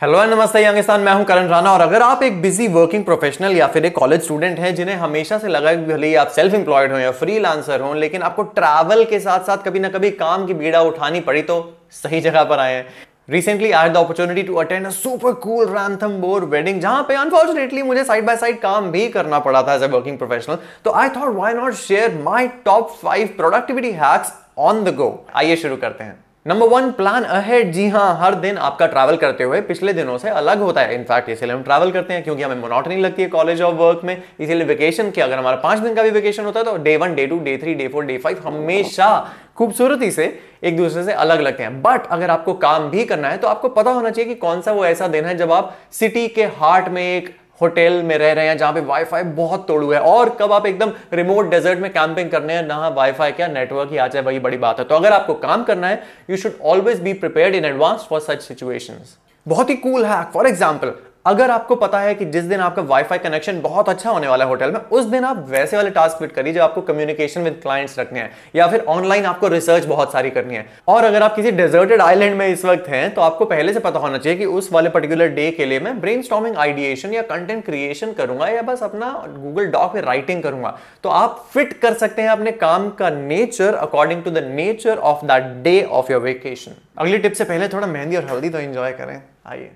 Hello नमस्ते यंगिस्तान, मैं हूँ करण राणा और अगर आप एक बिज़ी वर्किंग प्रोफेशनल या फिर एक कॉलेज स्टूडेंट हैं, जिन्हें हमेशा से लगा कि भले ही आप सेल्फ एम्प्लॉयड हो या फ्री लांसर हो, लेकिन आपको ट्रैवल के साथ साथ कभी ना कभी काम की बीड़ा उठानी पड़ी तो सही जगह पर आए हैं। Recently I the opportunity to attend a super cool Ranthambore wedding जहाँ पे अनफॉर्चुनेटली मुझे साइड बाय साइड काम भी करना पड़ा था एज ए वर्किंग प्रोफेशनल तो I thought why not share my top five productivity hacks on the go आइए शुरू करते हैं। नंबर वन प्लान अहेड जी हाँ हर दिन आपका ट्रैवल करते हुए पिछले दिनों से अलग होता है। इनफैक्ट इसीलिए हम ट्रैवल करते हैं क्योंकि हमें मोनोटनी लगती है कॉलेज ऑफ़ वर्क में। इसीलिए वेकेशन के अगर हमारा पाँच दिन का भी वेकेशन होता है तो day one day two day three day four day five हमेशा खूबसूरती से एक दूसरे से अलग लगते हैं। बट अगर आपको काम भी करना है तो आपको पता होना चाहिए कि कौन सा वो ऐसा दिन है जब आप सिटी के हार्ट में एक होटल में रह रहे हैं, जहाँ पे वाईफाई बहुत तोड़ू है। और कब आप एकदम रिमोट डेजर्ट में कैंपिंग करने हैं, ना वाईफाई क्या नेटवर्क ही आ जाए, वही बड़ी बात है। तो अगर आपको काम करना है you should always be prepared in advance for such situations बहुत ही कूल है फॉर एग्ज़ाम्पल अगर आपको पता है कि जिस दिन आपका वाईफाई कनेक्शन बहुत अच्छा होने वाला है होटल में, उस दिन आप वैसे वाले टास्क फिट करिए जो आपको कम्युनिकेशन विद क्लाइंट्स रखने हैं, या फिर ऑनलाइन आपको रिसर्च बहुत सारी करनी है। और अगर आप किसी डेजर्टेड आइलैंड में इस वक्त हैं तो आपको पहले से पता होना चाहिए कि उस वाले पर्टिकुलर डे के लिए मैं ब्रेन स्टॉमिंग आइडिएशन या कंटेंट क्रिएशन करूँगा या बस अपना गूगल डॉक में राइटिंग करूँगा। तो आप फिट कर सकते हैं अपने काम का nature according to the nature of that day of your vacation अगली टिप से पहले थोड़ा मेहंदी और हल्दी तो एंजॉय करें। आइए।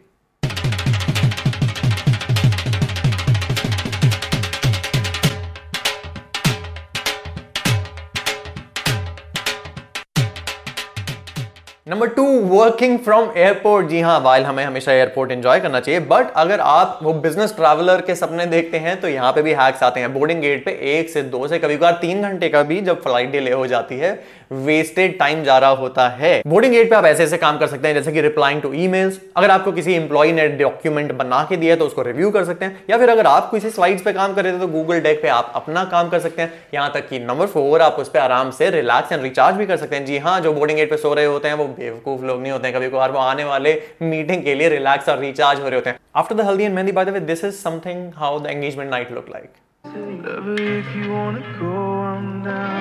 Number two working from airport जी हाँ वाइल हमें हमेशा एयरपोर्ट एंजॉय करना चाहिए बट अगर आप वो बिज़नेस ट्रैवलर के सपने देखते हैं तो यहाँ पे भी हैक्स आते हैं। बोर्डिंग गेट पे एक से दो से कभी कभार तीन घंटे का भी जब फ़्लाइट डिले हो जाती है वेस्टेड टाइम जा रहा होता है। बोर्डिंग गेट पे आप ऐसे ऐसे काम कर सकते हैं जैसे कि रिप्लाइंग टू ईमेल्स अगर आपको किसी इंप्लॉय ने डॉक्यूमेंट बना के दिया तो उसको रिव्यू कर सकते हैं। या फिर अगर आप किसी स्लाइड्स पे काम कर रहे थे तो गूगल डेक पे आप अपना काम कर सकते हैं। यहाँ तक कि नंबर फोर आप उस पर आराम से रिलैक्स एंड रिचार्ज भी कर सकते हैं। जी हाँ जो बोर्डिंग गेट पे सो रहे होते हैं वो बेवकूफ़ लोग नहीं होते हैं। कभी कभार वो आने वाले मीटिंग के लिए रिलैक्स और रिचार्ज हो रहे होते हैं। After the haldi and mehndi by the way this is something how the engagement night look like if you wanna go, I'm down.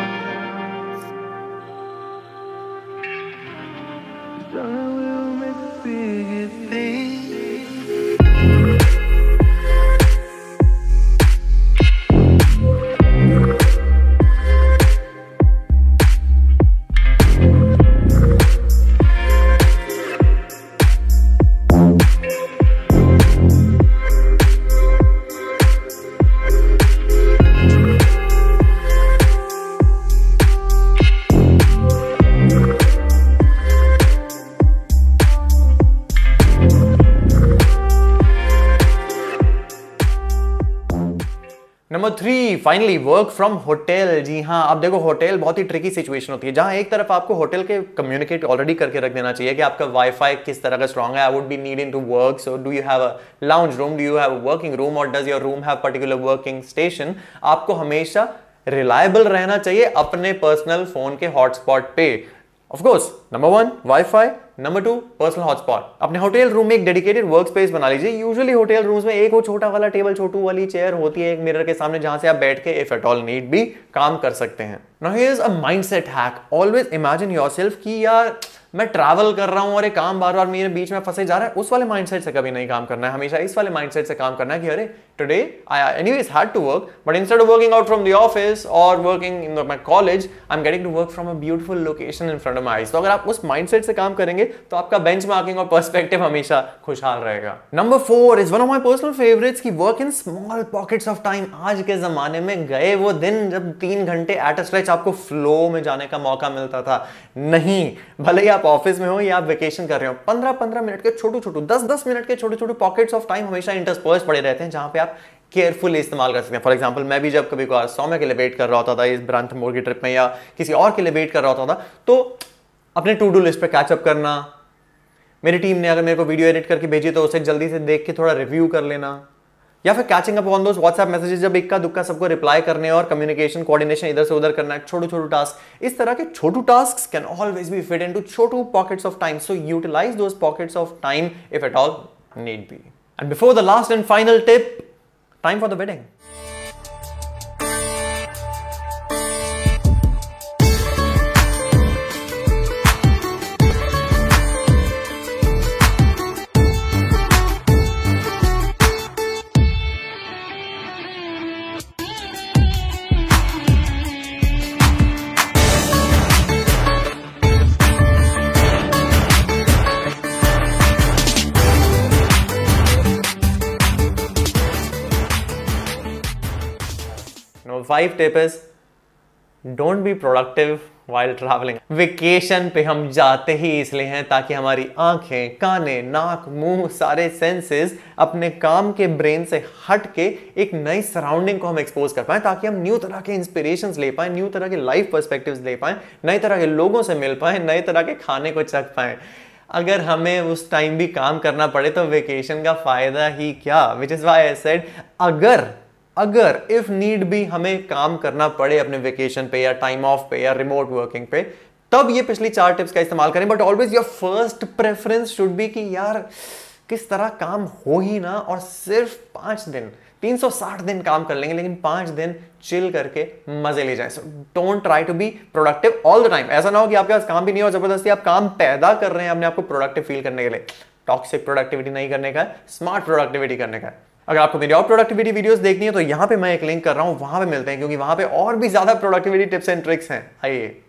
We'll make bigger things. Number three finally work from hotel जी हाँ आप देखो hotel बहुत ही tricky situation होती है। जहाँ एक तरफ़ आपको होटल के कम्युनिकेट ऑलरेडी करके रख देना चाहिए कि आपका वाईफाई किस तरह का स्ट्रॉन्ग है I would be needing to work so do you have a lounge room do you have working room और does your room have particular working station आपको हमेशा रिलायबल रहना चाहिए अपने पर्सनल फ़ोन के हॉटस्पॉट पे। Of course number one wifi number two personal hotspot अपने hotel room में एक डेडिकेटेड वर्क स्पेस बना लीजिए। यूजुअली होटल रूम्स में एक वो छोटा वाला टेबल छोटू वाली चेयर होती है, एक मिरर के सामने जहाँ से आप बैठ के इफ़ एट ऑल नीड भी काम कर सकते हैं। Now here is a mindset hack always imagine yourself कि यार मैं ट्रैवल कर रहा हूँ और एक काम बार बार मेरे बीच में फंसे जा रहा है, उस वाले माइंडसेट से कभी नहीं काम करना है। हमेशा इस वाले माइंडसेट से काम करना है कि अरे today I anyways had to work but instead of working out from the office और working in my college I am getting to work from a beautiful location in front of eyes तो अगर आप उस mindset से काम करेंगे तो आपका बेंचमार्किंग और पर्सपेक्टिव हमेशा खुशहाल रहेगा। Number four is one of my personal favourites की work in small pockets of time आज के जमाने में गए वो दिन जब तीन घंटे एट अ स्ट्रेच आपको फ्लो में जाने का मौका मिलता था। नहीं, भले ही आप ऑफ़िस में हो या आप वेकेशन कर रहे हो पंद्रह पंद्रह मिनट के छोटू छोटू दस दस मिनट के छोटे छोटे पॉकेट्स ऑफ़ टाइम हमेशा इंटरस्पर्स पड़े रहते हैं, जहाँ पे आप केयरफुली इस्तेमाल कर सकते हैं। फॉर एग्ज़ाम्पल मैं भी जब कभी सौम्य के लिए वेट कर रहा होता था इस ब्रांथ मोर की ट्रिप में या किसी और के लिए वेट कर रहा होता था तो अपने टू डू लिस्ट पे कैचअप करना, मेरी टीम ने अगर मेरे को वीडियो एडिट करके भेजी तो उसे जल्दी से देख के थोड़ा रिव्यू कर लेना। या फिर catching up on those WhatsApp messages जब इक्का दुक्का सबको रिप्लाई करने और कम्युनिकेशन कोऑर्डिनेशन इधर से उधर करना छोटू छोटू टास्क इस तरह के छोटू task can always be fit into Chhotu pockets of time so utilise those pockets of time if at all need be and before the last and final tip time for the wedding five tip is don't be productive while travelling vacation पे हम जाते ही इसलिए हैं ताकि हमारी आँखें, काने, नाक, मुँह, सारे सेंसेस अपने काम के ब्रेन से हट के एक नई सराउंडिंग को हम एक्सपोज कर पाए ताकि हम न्यू तरह के इंस्पिरेशन ले पाए न्यू तरह के लाइफ पर्सपेक्टिव ले पाए नए तरह के लोगों से मिल पाए, नए तरह के खाने को चख पाए। अगर हमें उस टाइम भी काम करना पड़े तो वेकेशन का फ़ायदा ही क्या? Which is why I said अगर अगर इफ़ नीड भी हमें काम करना पड़े अपने वेकेशन पे या टाइम ऑफ़ पे या रिमोट वर्किंग पे, तब ये पिछली चार टिप्स का इस्तेमाल करें। But always your first preference should be कि यार, किस तरह काम हो ही ना और सिर्फ़ पाँच दिन 360 दिन काम कर लेंगे, लेकिन पाँच दिन चिल करके मज़े ले जाए। So don't try to be productive all the time ऐसा ना हो कि आपके पास काम भी नहीं हो ज़बरदस्ती आप काम पैदा कर रहे हैं अपने आपको प्रोडक्टिव फील करने के लिए। टॉक्सिक प्रोडक्टिविटी नहीं करने का स्मार्ट प्रोडक्टिविटी करने का अगर आपको मेरी और प्रोडक्टिविटी वीडियोस देखनी है तो यहाँ पे मैं एक लिंक कर रहा हूँ, वहाँ पे मिलते हैं, क्योंकि वहाँ पे और भी ज़्यादा प्रोडक्टिविटी टिप्स एंड ट्रिक्स हैं। आइए।